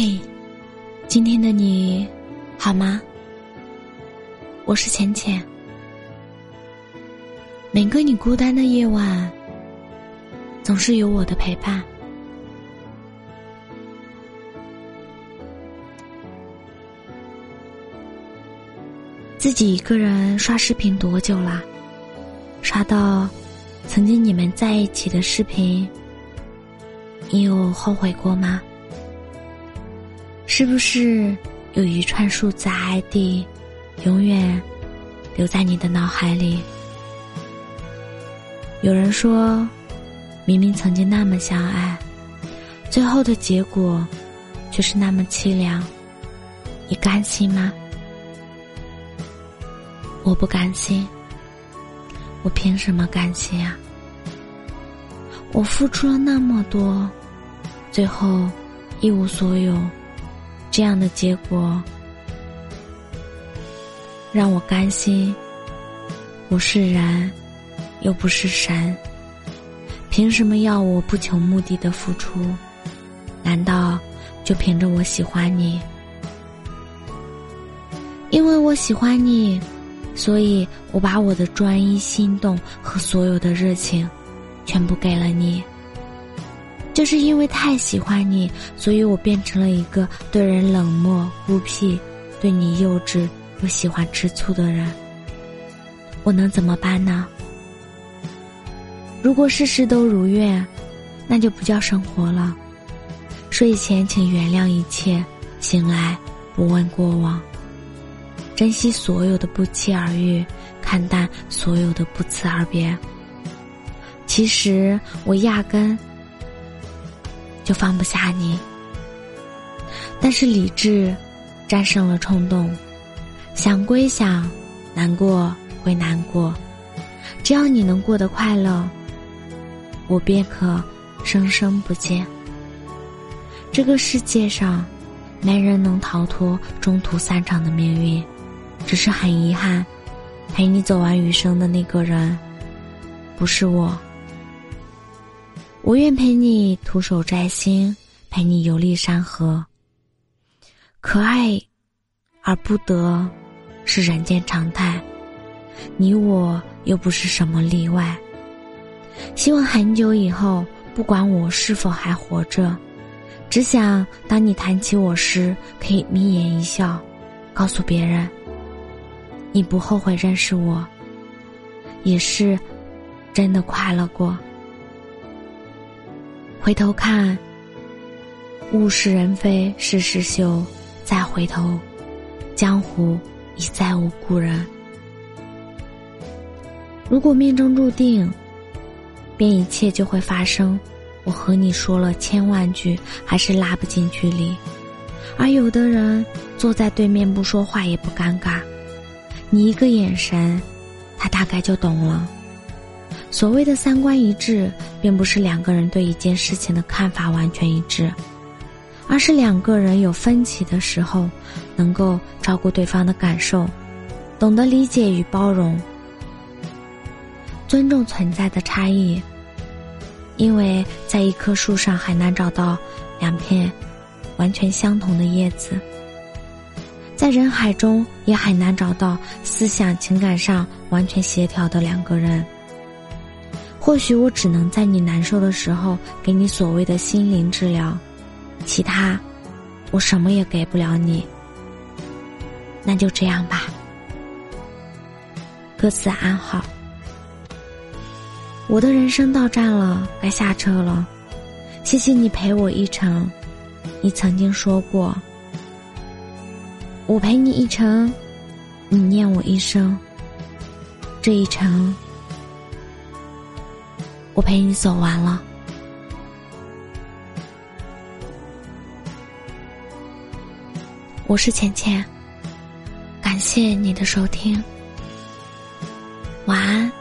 嘿，今天的你好吗？我是浅浅。每个你孤单的夜晚，总是有我的陪伴。自己一个人刷视频多久了？刷到曾经你们在一起的视频，你有后悔过吗？是不是有一串数字 ID，永远留在你的脑海里？有人说，明明曾经那么相爱，最后的结果却是那么凄凉，你甘心吗？我不甘心，我凭什么甘心啊？我付出了那么多，最后一无所有。这样的结果让我甘心。我是人，又不是神，凭什么要我不求目的的付出？难道就凭着我喜欢你？因为我喜欢你，所以我把我的专一、心动和所有的热情，全部给了你。就是因为太喜欢你，所以我变成了一个对人冷漠孤僻、对你幼稚又喜欢吃醋的人。我能怎么办呢？如果事事都如愿，那就不叫生活了。睡前请原谅一切，醒来不问过往，珍惜所有的不期而遇，看淡所有的不辞而别。其实我压根。就放不下你，但是理智战胜了冲动，想归想，难过归难过，只要你能过得快乐，我便可生生不见。这个世界上，没人能逃脱中途散场的命运，只是很遗憾，陪你走完余生的那个人，不是我。我愿陪你徒手摘星，陪你游历山河。可爱而不得，是人间常态。你我又不是什么例外。希望很久以后，不管我是否还活着，只想当你谈起我时，可以眯眼一笑，告诉别人，你不后悔认识我，也是真的快乐过。回头看，物是人非事事休。再回头，江湖已再无故人。如果命中注定，便一切就会发生。我和你说了千万句，还是拉不近距离。而有的人坐在对面不说话也不尴尬，你一个眼神，他大概就懂了。所谓的三观一致，并不是两个人对一件事情的看法完全一致，而是两个人有分歧的时候，能够照顾对方的感受，懂得理解与包容，尊重存在的差异。因为在一棵树上很难找到两片完全相同的叶子，在人海中也很难找到思想情感上完全协调的两个人。或许我只能在你难受的时候给你所谓的心灵治疗，其他，我什么也给不了你。那就这样吧，各自安好。我的人生到站了，该下车了。谢谢你陪我一程，你曾经说过，我陪你一程，你念我一生。这一程。我陪你走完了，我是浅浅，感谢你的收听，晚安。